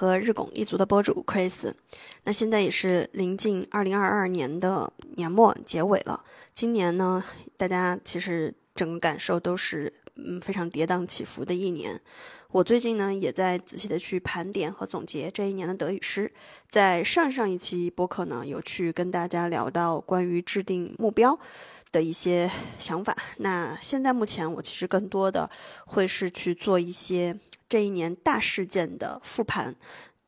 和日拱一族的播主 Chris。那现在也是临近二零二二年的年末结尾了。今年呢，大家其实整个感受都是嗯非常跌宕起伏的一年。我最近呢也在仔细的去盘点和总结这一年的得与失。在上上一期播客呢，有去跟大家聊到关于制定目标的一些想法。那现在目前我其实更多的会是去做一些。这一年大事件的复盘，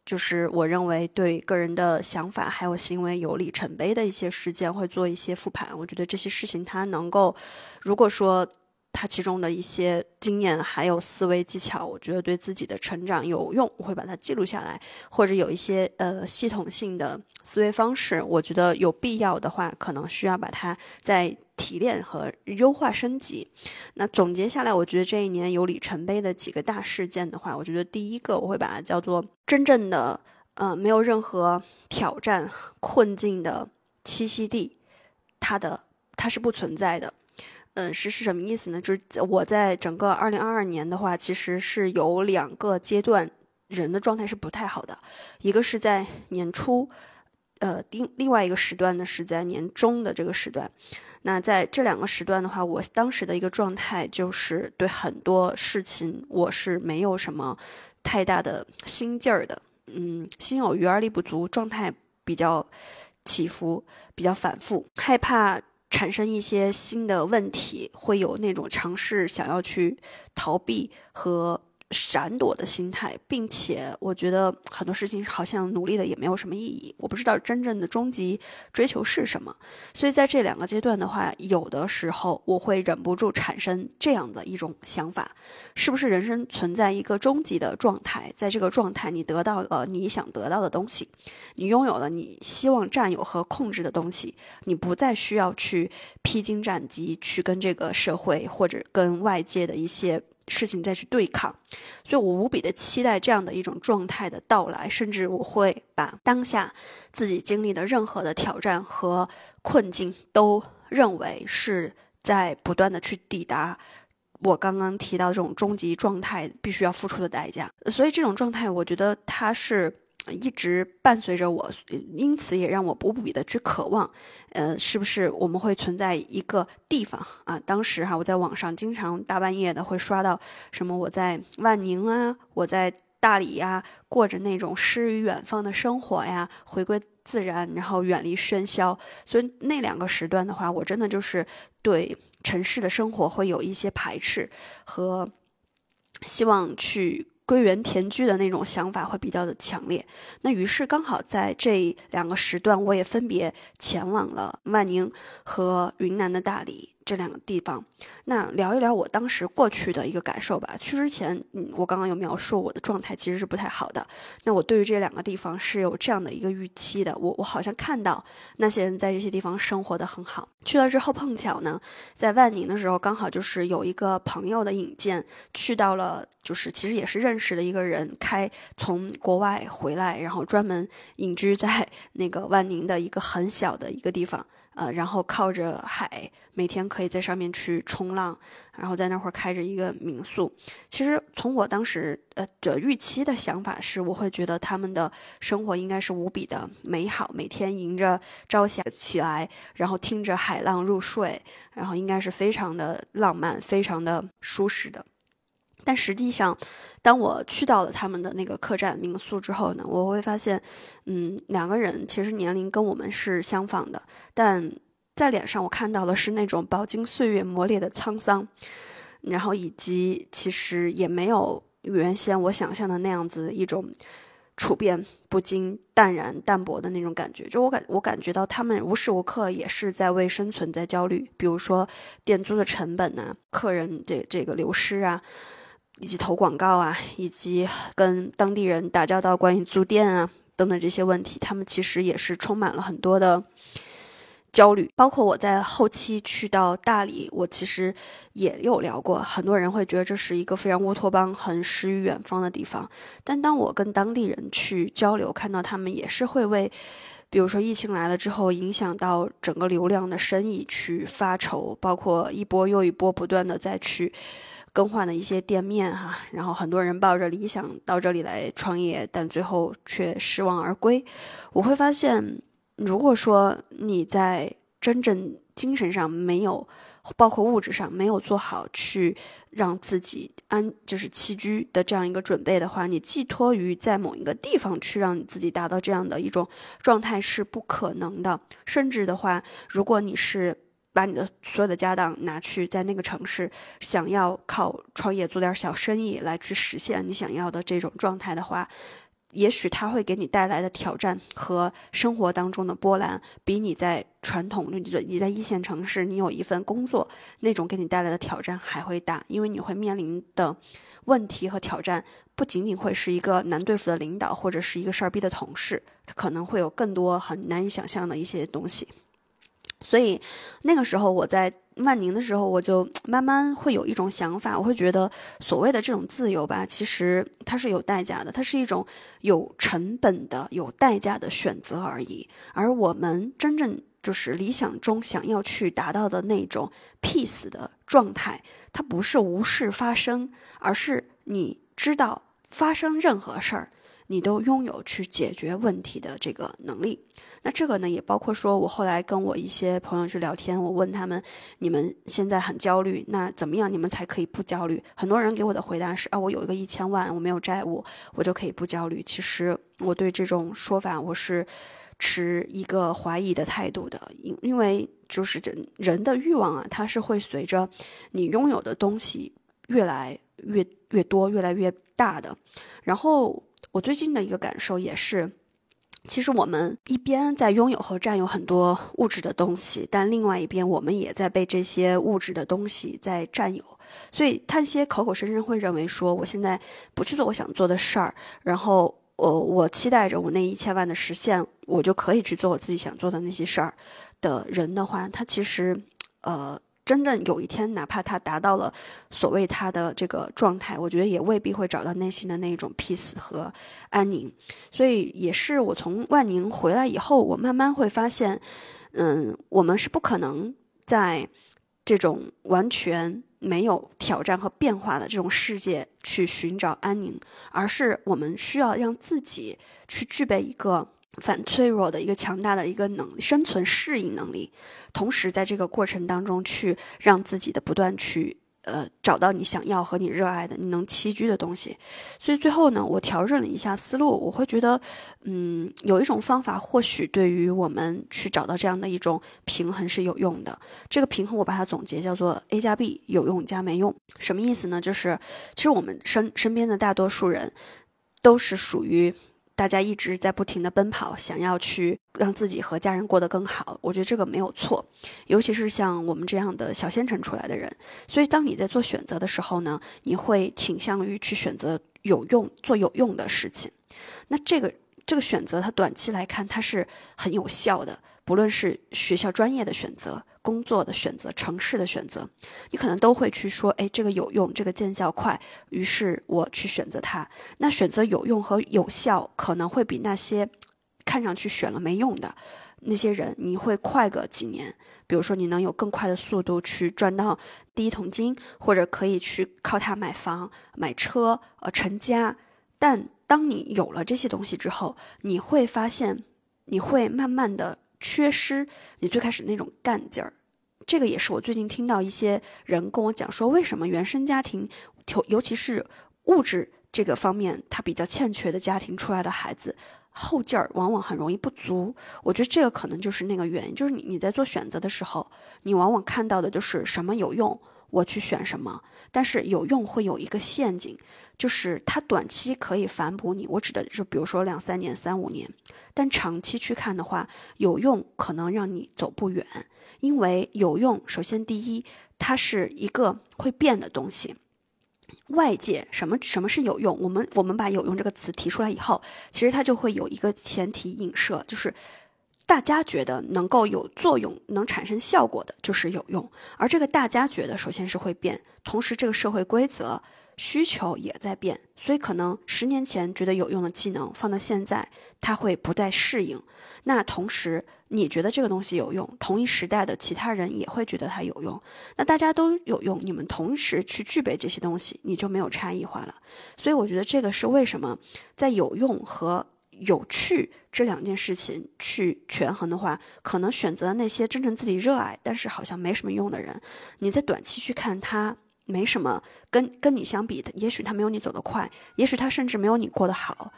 就是我认为对个人的想法还有行为有里程碑的一些事件，会做一些复盘。我觉得这些事情它能够，如果说它其中的一些经验还有思维技巧，我觉得对自己的成长有用，我会把它记录下来，或者有一些呃系统性的思维方式，我觉得有必要的话，可能需要把它再。提炼和优化升级。那总结下来，我觉得这一年有里程碑的几个大事件的话，我觉得第一个我会把它叫做真正的呃没有任何挑战困境的栖息地，它的它是不存在的。嗯，是是什么意思呢？就是我在整个二零二二年的话，其实是有两个阶段人的状态是不太好的，一个是在年初，呃，另另外一个时段呢是在年中的这个时段。那在这两个时段的话，我当时的一个状态就是对很多事情我是没有什么太大的心劲儿的，嗯，心有余而力不足，状态比较起伏，比较反复，害怕产生一些新的问题，会有那种尝试想要去逃避和。闪躲的心态，并且我觉得很多事情好像努力的也没有什么意义。我不知道真正的终极追求是什么，所以在这两个阶段的话，有的时候我会忍不住产生这样的一种想法：是不是人生存在一个终极的状态？在这个状态，你得到了你想得到的东西，你拥有了你希望占有和控制的东西，你不再需要去披荆斩棘，去跟这个社会或者跟外界的一些。事情再去对抗，所以我无比的期待这样的一种状态的到来，甚至我会把当下自己经历的任何的挑战和困境，都认为是在不断的去抵达我刚刚提到这种终极状态必须要付出的代价。所以这种状态，我觉得它是。一直伴随着我，因此也让我无比的去渴望，呃，是不是我们会存在一个地方啊？当时哈，我在网上经常大半夜的会刷到什么我在万宁啊，我在大理呀，过着那种诗与远方的生活呀，回归自然，然后远离喧嚣。所以那两个时段的话，我真的就是对城市的生活会有一些排斥和希望去。归园田居的那种想法会比较的强烈，那于是刚好在这两个时段，我也分别前往了曼宁和云南的大理。这两个地方，那聊一聊我当时过去的一个感受吧。去之前，嗯，我刚刚有描述我的状态其实是不太好的。那我对于这两个地方是有这样的一个预期的。我我好像看到那些人在这些地方生活的很好。去了之后碰巧呢，在万宁的时候，刚好就是有一个朋友的引荐，去到了就是其实也是认识的一个人开从国外回来，然后专门隐居在那个万宁的一个很小的一个地方。呃，然后靠着海，每天可以在上面去冲浪，然后在那会儿开着一个民宿。其实从我当时呃的预期的想法是，我会觉得他们的生活应该是无比的美好，每天迎着朝霞起来，然后听着海浪入睡，然后应该是非常的浪漫，非常的舒适的。但实际上，当我去到了他们的那个客栈民宿之后呢，我会发现，嗯，两个人其实年龄跟我们是相仿的，但在脸上我看到的是那种饱经岁月磨练的沧桑，然后以及其实也没有原先我想象的那样子一种处变不惊、淡然淡泊的那种感觉。就我感我感觉到他们无时无刻也是在为生存在焦虑，比如说店租的成本呐，客人这这个流失啊。以及投广告啊，以及跟当地人打交道，关于租店啊等等这些问题，他们其实也是充满了很多的焦虑。包括我在后期去到大理，我其实也有聊过，很多人会觉得这是一个非常乌托邦、很诗与远方的地方。但当我跟当地人去交流，看到他们也是会为，比如说疫情来了之后，影响到整个流量的生意去发愁，包括一波又一波不断的再去。更换的一些店面哈，然后很多人抱着理想到这里来创业，但最后却失望而归。我会发现，如果说你在真正精神上没有，包括物质上没有做好去让自己安就是栖居的这样一个准备的话，你寄托于在某一个地方去让你自己达到这样的一种状态是不可能的。甚至的话，如果你是把你的所有的家当拿去在那个城市，想要靠创业做点小生意来去实现你想要的这种状态的话，也许他会给你带来的挑战和生活当中的波澜，比你在传统你你在一线城市，你有一份工作那种给你带来的挑战还会大，因为你会面临的问题和挑战不仅仅会是一个难对付的领导或者是一个事儿逼的同事，可能会有更多很难以想象的一些东西。所以那个时候我在万宁的时候，我就慢慢会有一种想法，我会觉得所谓的这种自由吧，其实它是有代价的，它是一种有成本的、有代价的选择而已。而我们真正就是理想中想要去达到的那种 peace 的状态，它不是无事发生，而是你知道发生任何事儿。你都拥有去解决问题的这个能力，那这个呢也包括说，我后来跟我一些朋友去聊天，我问他们，你们现在很焦虑，那怎么样你们才可以不焦虑？很多人给我的回答是啊，我有一个一千万，我没有债务，我就可以不焦虑。其实我对这种说法我是持一个怀疑的态度的，因因为就是人人的欲望啊，它是会随着你拥有的东西越来越越多、越来越大的，然后。我最近的一个感受也是，其实我们一边在拥有和占有很多物质的东西，但另外一边我们也在被这些物质的东西在占有。所以，他些口口声声会认为说，我现在不去做我想做的事儿，然后我我期待着我那一千万的实现，我就可以去做我自己想做的那些事儿的人的话，他其实，呃。真正有一天，哪怕他达到了所谓他的这个状态，我觉得也未必会找到内心的那种 peace 和安宁。所以，也是我从万宁回来以后，我慢慢会发现，嗯，我们是不可能在这种完全没有挑战和变化的这种世界去寻找安宁，而是我们需要让自己去具备一个。反脆弱的一个强大的一个能生存适应能力，同时在这个过程当中去让自己的不断去呃找到你想要和你热爱的你能栖居的东西，所以最后呢，我调整了一下思路，我会觉得，嗯，有一种方法或许对于我们去找到这样的一种平衡是有用的。这个平衡我把它总结叫做 A 加 B 有用加没用，什么意思呢？就是其实我们身身边的大多数人都是属于。大家一直在不停的奔跑，想要去让自己和家人过得更好。我觉得这个没有错，尤其是像我们这样的小县城出来的人。所以，当你在做选择的时候呢，你会倾向于去选择有用、做有用的事情。那这个这个选择，它短期来看它是很有效的。不论是学校专业的选择、工作的选择、城市的选择，你可能都会去说：“哎，这个有用，这个见效快。”于是我去选择它。那选择有用和有效，可能会比那些看上去选了没用的那些人，你会快个几年。比如说，你能有更快的速度去赚到第一桶金，或者可以去靠它买房、买车、呃成家。但当你有了这些东西之后，你会发现，你会慢慢的。缺失你最开始那种干劲儿，这个也是我最近听到一些人跟我讲说，为什么原生家庭，尤尤其是物质这个方面，他比较欠缺的家庭出来的孩子，后劲儿往往很容易不足。我觉得这个可能就是那个原因，就是你你在做选择的时候，你往往看到的就是什么有用。我去选什么？但是有用会有一个陷阱，就是它短期可以反哺你。我指的是，比如说两三年、三五年，但长期去看的话，有用可能让你走不远。因为有用，首先第一，它是一个会变的东西。外界什么什么是有用？我们我们把有用这个词提出来以后，其实它就会有一个前提映射，就是。大家觉得能够有作用、能产生效果的，就是有用。而这个大家觉得，首先是会变，同时这个社会规则需求也在变，所以可能十年前觉得有用的技能，放到现在它会不再适应。那同时，你觉得这个东西有用，同一时代的其他人也会觉得它有用。那大家都有用，你们同时去具备这些东西，你就没有差异化了。所以我觉得这个是为什么在有用和有趣这两件事情去权衡的话，可能选择那些真正自己热爱，但是好像没什么用的人，你在短期去看他。没什么跟跟你相比，也许他没有你走得快，也许他甚至没有你过得好，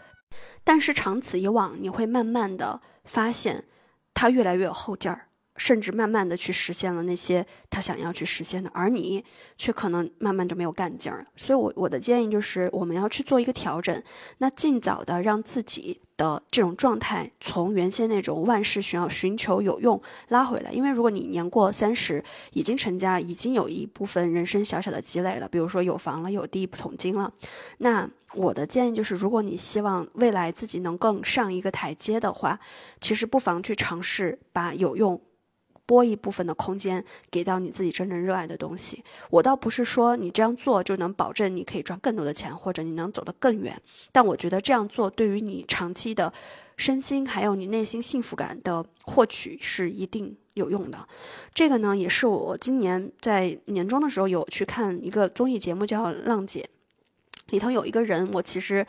但是长此以往，你会慢慢的发现，他越来越有后劲儿。甚至慢慢的去实现了那些他想要去实现的，而你却可能慢慢就没有干劲儿。所以，我我的建议就是，我们要去做一个调整，那尽早的让自己的这种状态从原先那种万事需要寻求有用拉回来。因为如果你年过三十，已经成家，已经有一部分人生小小的积累了，比如说有房了，有第一桶金了，那我的建议就是，如果你希望未来自己能更上一个台阶的话，其实不妨去尝试把有用。拨一部分的空间给到你自己真正热爱的东西。我倒不是说你这样做就能保证你可以赚更多的钱，或者你能走得更远。但我觉得这样做对于你长期的身心还有你内心幸福感的获取是一定有用的。这个呢，也是我今年在年终的时候有去看一个综艺节目叫《浪姐》，里头有一个人，我其实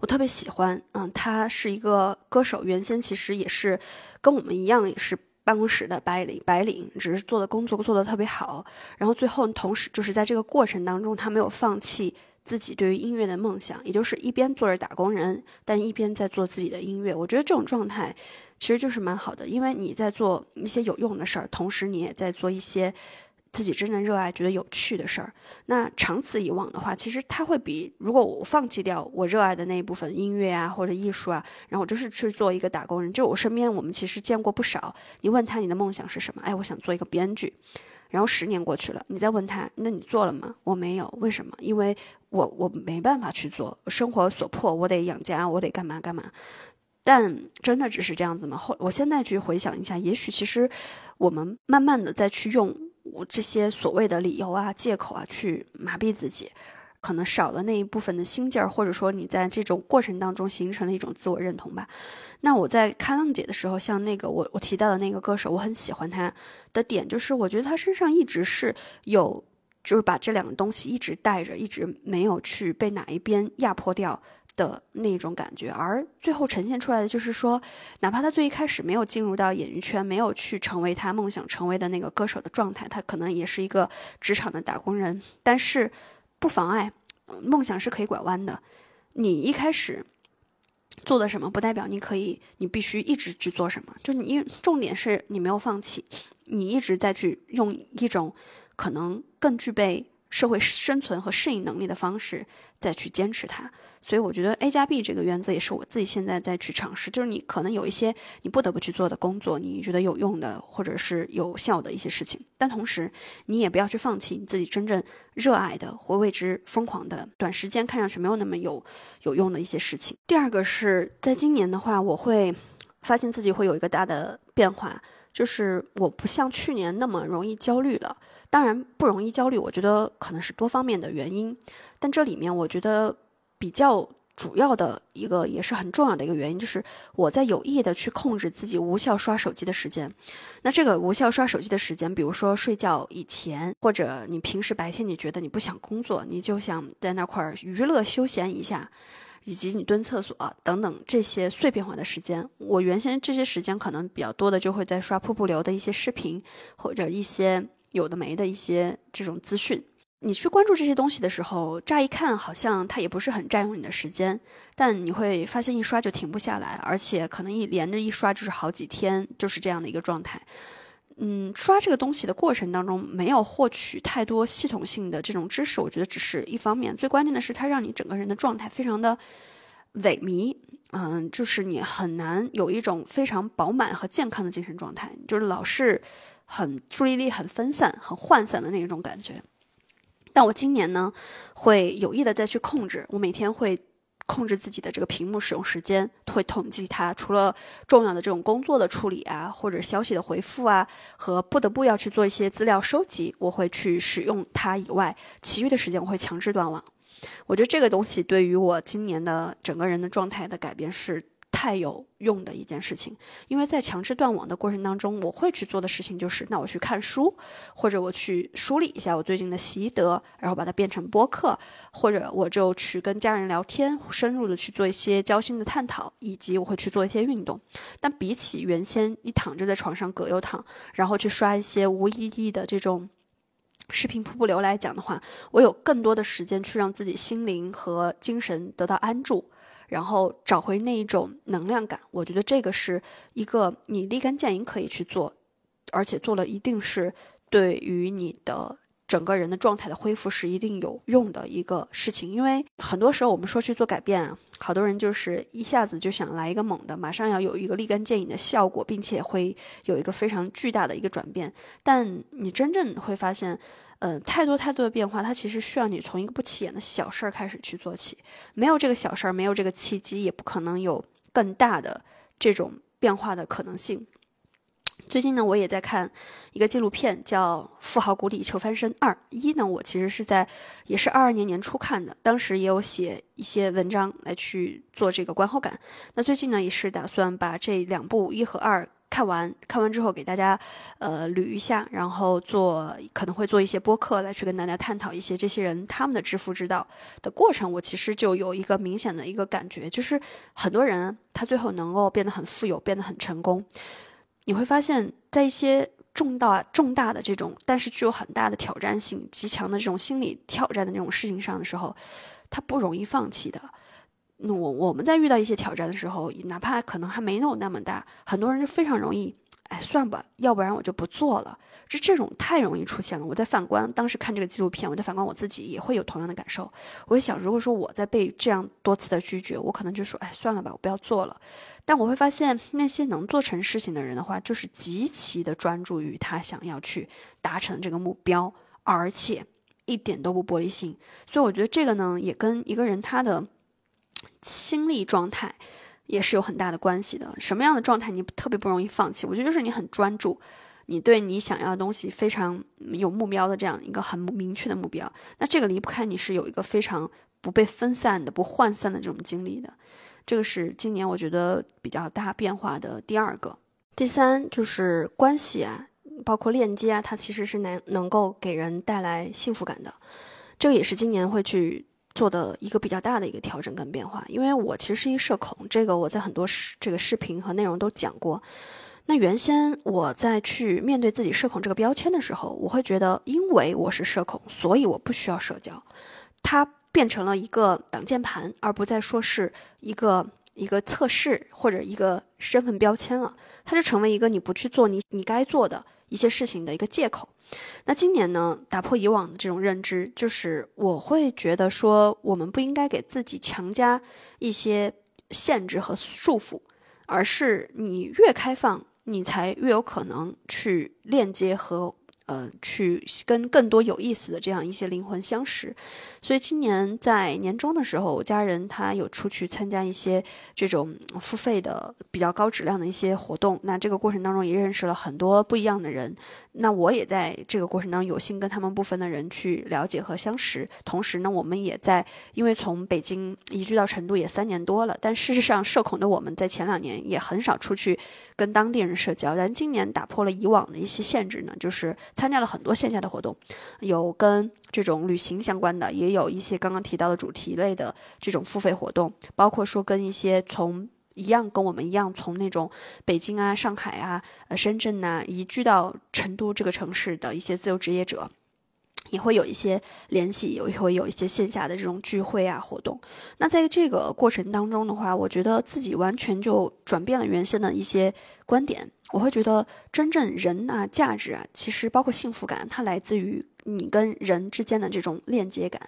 我特别喜欢。嗯，他是一个歌手，原先其实也是跟我们一样，也是。办公室的白领，白领只是做的工作做的特别好，然后最后同时就是在这个过程当中，他没有放弃自己对于音乐的梦想，也就是一边做着打工人，但一边在做自己的音乐。我觉得这种状态其实就是蛮好的，因为你在做一些有用的事儿，同时你也在做一些。自己真正热爱、觉得有趣的事儿，那长此以往的话，其实他会比如果我放弃掉我热爱的那一部分音乐啊或者艺术啊，然后我就是去做一个打工人。就我身边，我们其实见过不少。你问他你的梦想是什么？哎，我想做一个编剧。然后十年过去了，你再问他，那你做了吗？我没有，为什么？因为我我没办法去做，生活所迫，我得养家，我得干嘛干嘛。但真的只是这样子吗？后我现在去回想一下，也许其实我们慢慢的再去用。我这些所谓的理由啊、借口啊，去麻痹自己，可能少了那一部分的心劲儿，或者说你在这种过程当中形成了一种自我认同吧。那我在看浪姐的时候，像那个我我提到的那个歌手，我很喜欢他的点，就是我觉得他身上一直是有，就是把这两个东西一直带着，一直没有去被哪一边压迫掉。的那种感觉，而最后呈现出来的就是说，哪怕他最一开始没有进入到演艺圈，没有去成为他梦想成为的那个歌手的状态，他可能也是一个职场的打工人。但是，不妨碍梦想是可以拐弯的。你一开始做的什么，不代表你可以，你必须一直去做什么。就你重点是你没有放弃，你一直在去用一种可能更具备。社会生存和适应能力的方式，再去坚持它。所以我觉得 A 加 B 这个原则也是我自己现在在去尝试。就是你可能有一些你不得不去做的工作，你觉得有用的或者是有效的一些事情，但同时你也不要去放弃你自己真正热爱的或为之疯狂的、短时间看上去没有那么有有用的一些事情。第二个是在今年的话，我会发现自己会有一个大的变化，就是我不像去年那么容易焦虑了。当然不容易焦虑，我觉得可能是多方面的原因，但这里面我觉得比较主要的一个也是很重要的一个原因，就是我在有意的去控制自己无效刷手机的时间。那这个无效刷手机的时间，比如说睡觉以前，或者你平时白天你觉得你不想工作，你就想在那块儿娱乐休闲一下，以及你蹲厕所等等这些碎片化的时间，我原先这些时间可能比较多的就会在刷瀑布流的一些视频或者一些。有的没的一些这种资讯，你去关注这些东西的时候，乍一看好像它也不是很占用你的时间，但你会发现一刷就停不下来，而且可能一连着一刷就是好几天，就是这样的一个状态。嗯，刷这个东西的过程当中没有获取太多系统性的这种知识，我觉得只是一方面，最关键的是它让你整个人的状态非常的萎靡，嗯，就是你很难有一种非常饱满和健康的精神状态，就是老是。很注意力很分散、很涣散的那种感觉，但我今年呢，会有意的再去控制。我每天会控制自己的这个屏幕使用时间，会统计它。除了重要的这种工作的处理啊，或者消息的回复啊，和不得不要去做一些资料收集，我会去使用它以外，其余的时间我会强制断网。我觉得这个东西对于我今年的整个人的状态的改变是。太有用的一件事情，因为在强制断网的过程当中，我会去做的事情就是，那我去看书，或者我去梳理一下我最近的习得，然后把它变成播客，或者我就去跟家人聊天，深入的去做一些交心的探讨，以及我会去做一些运动。但比起原先一躺着在床上葛优躺，然后去刷一些无意义的这种视频瀑布流来讲的话，我有更多的时间去让自己心灵和精神得到安住。然后找回那一种能量感，我觉得这个是一个你立竿见影可以去做，而且做了一定是对于你的整个人的状态的恢复是一定有用的一个事情。因为很多时候我们说去做改变，好多人就是一下子就想来一个猛的，马上要有一个立竿见影的效果，并且会有一个非常巨大的一个转变。但你真正会发现。嗯，太多太多的变化，它其实需要你从一个不起眼的小事儿开始去做起。没有这个小事儿，没有这个契机，也不可能有更大的这种变化的可能性。最近呢，我也在看一个纪录片，叫《富豪谷底求翻身二》。一呢，我其实是在也是二二年年初看的，当时也有写一些文章来去做这个观后感。那最近呢，也是打算把这两部一和二。看完看完之后，给大家呃捋一下，然后做可能会做一些播客来去跟大家探讨一些这些人他们的致富之道的过程。我其实就有一个明显的一个感觉，就是很多人他最后能够变得很富有，变得很成功，你会发现在一些重大重大的这种，但是具有很大的挑战性极强的这种心理挑战的那种事情上的时候，他不容易放弃的。那我我们在遇到一些挑战的时候，哪怕可能还没有那么大，很多人就非常容易，哎，算吧，要不然我就不做了。就这种太容易出现了。我在反观当时看这个纪录片，我在反观我自己，也会有同样的感受。我会想，如果说我在被这样多次的拒绝，我可能就说，哎，算了吧，我不要做了。但我会发现，那些能做成事情的人的话，就是极其的专注于他想要去达成这个目标，而且一点都不玻璃心。所以我觉得这个呢，也跟一个人他的。心力状态也是有很大的关系的。什么样的状态你特别不容易放弃？我觉得就是你很专注，你对你想要的东西非常有目标的这样一个很明确的目标。那这个离不开你是有一个非常不被分散的、不涣散的这种精力的。这个是今年我觉得比较大变化的第二个。第三就是关系啊，包括链接啊，它其实是能能够给人带来幸福感的。这个也是今年会去。做的一个比较大的一个调整跟变化，因为我其实是一社恐，这个我在很多视这个视频和内容都讲过。那原先我在去面对自己社恐这个标签的时候，我会觉得，因为我是社恐，所以我不需要社交，它变成了一个挡箭牌，而不再说是一个一个测试或者一个身份标签了，它就成为一个你不去做你你该做的一些事情的一个借口。那今年呢，打破以往的这种认知，就是我会觉得说，我们不应该给自己强加一些限制和束缚，而是你越开放，你才越有可能去链接和。呃，去跟更多有意思的这样一些灵魂相识，所以今年在年终的时候，我家人他有出去参加一些这种付费的比较高质量的一些活动。那这个过程当中也认识了很多不一样的人。那我也在这个过程当中有幸跟他们部分的人去了解和相识。同时呢，我们也在因为从北京移居到成都也三年多了，但事实上社恐的我们在前两年也很少出去跟当地人社交。但今年打破了以往的一些限制呢，就是。参加了很多线下的活动，有跟这种旅行相关的，也有一些刚刚提到的主题类的这种付费活动，包括说跟一些从一样跟我们一样从那种北京啊、上海啊、呃深圳呐移居到成都这个城市的一些自由职业者。也会有一些联系，也会有一些线下的这种聚会啊活动。那在这个过程当中的话，我觉得自己完全就转变了原先的一些观点。我会觉得，真正人啊，价值啊，其实包括幸福感，它来自于你跟人之间的这种链接感。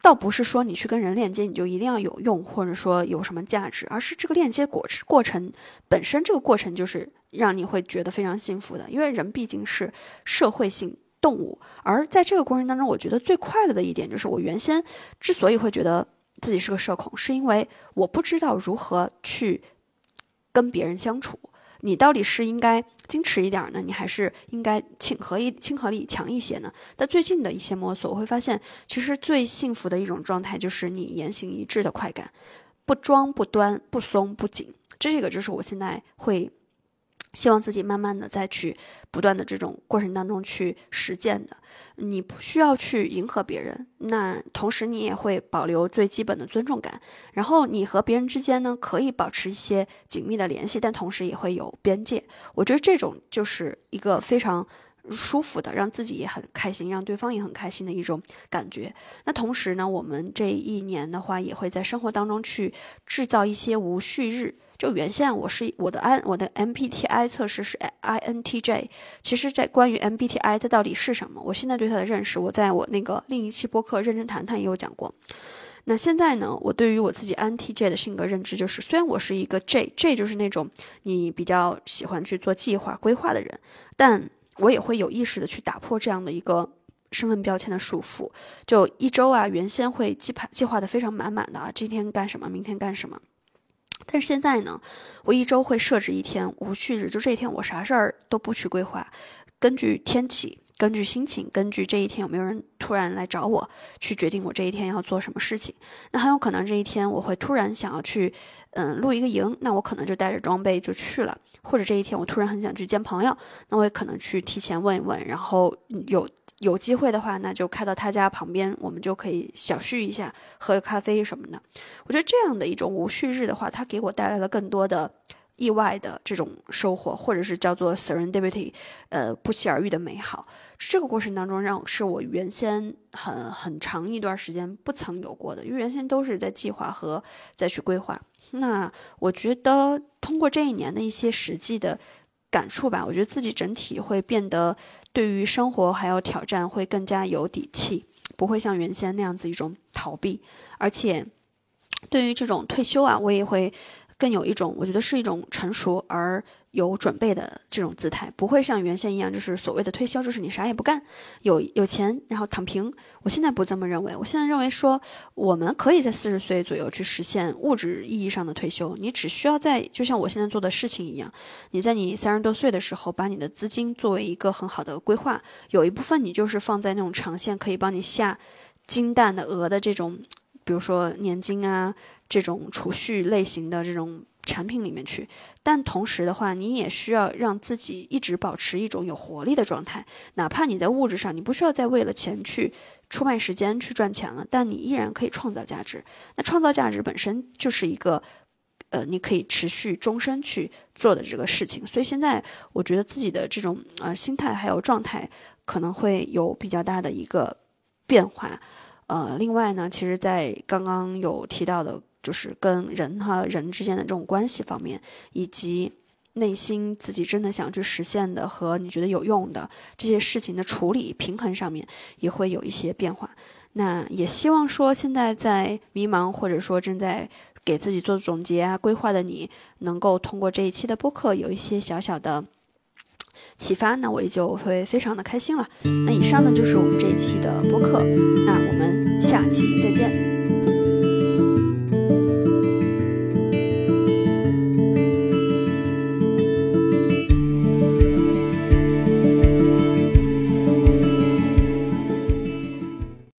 倒不是说你去跟人链接，你就一定要有用，或者说有什么价值，而是这个链接过过程本身，这个过程就是让你会觉得非常幸福的。因为人毕竟是社会性。动物，而在这个过程当中，我觉得最快乐的一点就是，我原先之所以会觉得自己是个社恐，是因为我不知道如何去跟别人相处。你到底是应该矜持一点呢，你还是应该亲和一亲和力强一些呢？但最近的一些摸索，我会发现，其实最幸福的一种状态就是你言行一致的快感，不装不端不松不紧，这个就是我现在会。希望自己慢慢的再去不断的这种过程当中去实践的，你不需要去迎合别人，那同时你也会保留最基本的尊重感，然后你和别人之间呢可以保持一些紧密的联系，但同时也会有边界。我觉得这种就是一个非常舒服的，让自己也很开心，让对方也很开心的一种感觉。那同时呢，我们这一年的话，也会在生活当中去制造一些无序日。就原先我是我的 N 我的 MBTI 测试是 INTJ，其实，在关于 MBTI 它到底是什么，我现在对它的认识，我在我那个另一期播客认真谈谈也有讲过。那现在呢，我对于我自己 INTJ 的性格认知就是，虽然我是一个 J，J 就是那种你比较喜欢去做计划规划的人，但我也会有意识的去打破这样的一个身份标签的束缚。就一周啊，原先会计划计划的非常满满的啊，今天干什么，明天干什么。但是现在呢，我一周会设置一天无序日，就这一天我啥事儿都不去规划，根据天气、根据心情、根据这一天有没有人突然来找我，去决定我这一天要做什么事情。那很有可能这一天我会突然想要去，嗯，露一个营，那我可能就带着装备就去了。或者这一天我突然很想去见朋友，那我也可能去提前问一问，然后有。有机会的话，那就开到他家旁边，我们就可以小叙一下，喝个咖啡什么的。我觉得这样的一种无序日的话，它给我带来了更多的意外的这种收获，或者是叫做 serendipity，呃，不期而遇的美好。这个过程当中，让是我原先很很长一段时间不曾有过的，因为原先都是在计划和再去规划。那我觉得通过这一年的一些实际的感触吧，我觉得自己整体会变得。对于生活还有挑战，会更加有底气，不会像原先那样子一种逃避，而且，对于这种退休啊，我也会。更有一种，我觉得是一种成熟而有准备的这种姿态，不会像原先一样，就是所谓的推销，就是你啥也不干，有有钱然后躺平。我现在不这么认为，我现在认为说，我们可以在四十岁左右去实现物质意义上的退休，你只需要在就像我现在做的事情一样，你在你三十多岁的时候，把你的资金作为一个很好的规划，有一部分你就是放在那种长线可以帮你下金蛋的鹅的这种。比如说年金啊，这种储蓄类型的这种产品里面去，但同时的话，你也需要让自己一直保持一种有活力的状态。哪怕你在物质上，你不需要再为了钱去出卖时间去赚钱了，但你依然可以创造价值。那创造价值本身就是一个，呃，你可以持续终身去做的这个事情。所以现在我觉得自己的这种呃心态还有状态可能会有比较大的一个变化。呃，另外呢，其实，在刚刚有提到的，就是跟人和人之间的这种关系方面，以及内心自己真的想去实现的和你觉得有用的这些事情的处理平衡上面，也会有一些变化。那也希望说，现在在迷茫或者说正在给自己做总结啊、规划的你，能够通过这一期的播客有一些小小的。启发，那我也就会非常的开心了。那以上呢就是我们这一期的播客，那我们下期再见。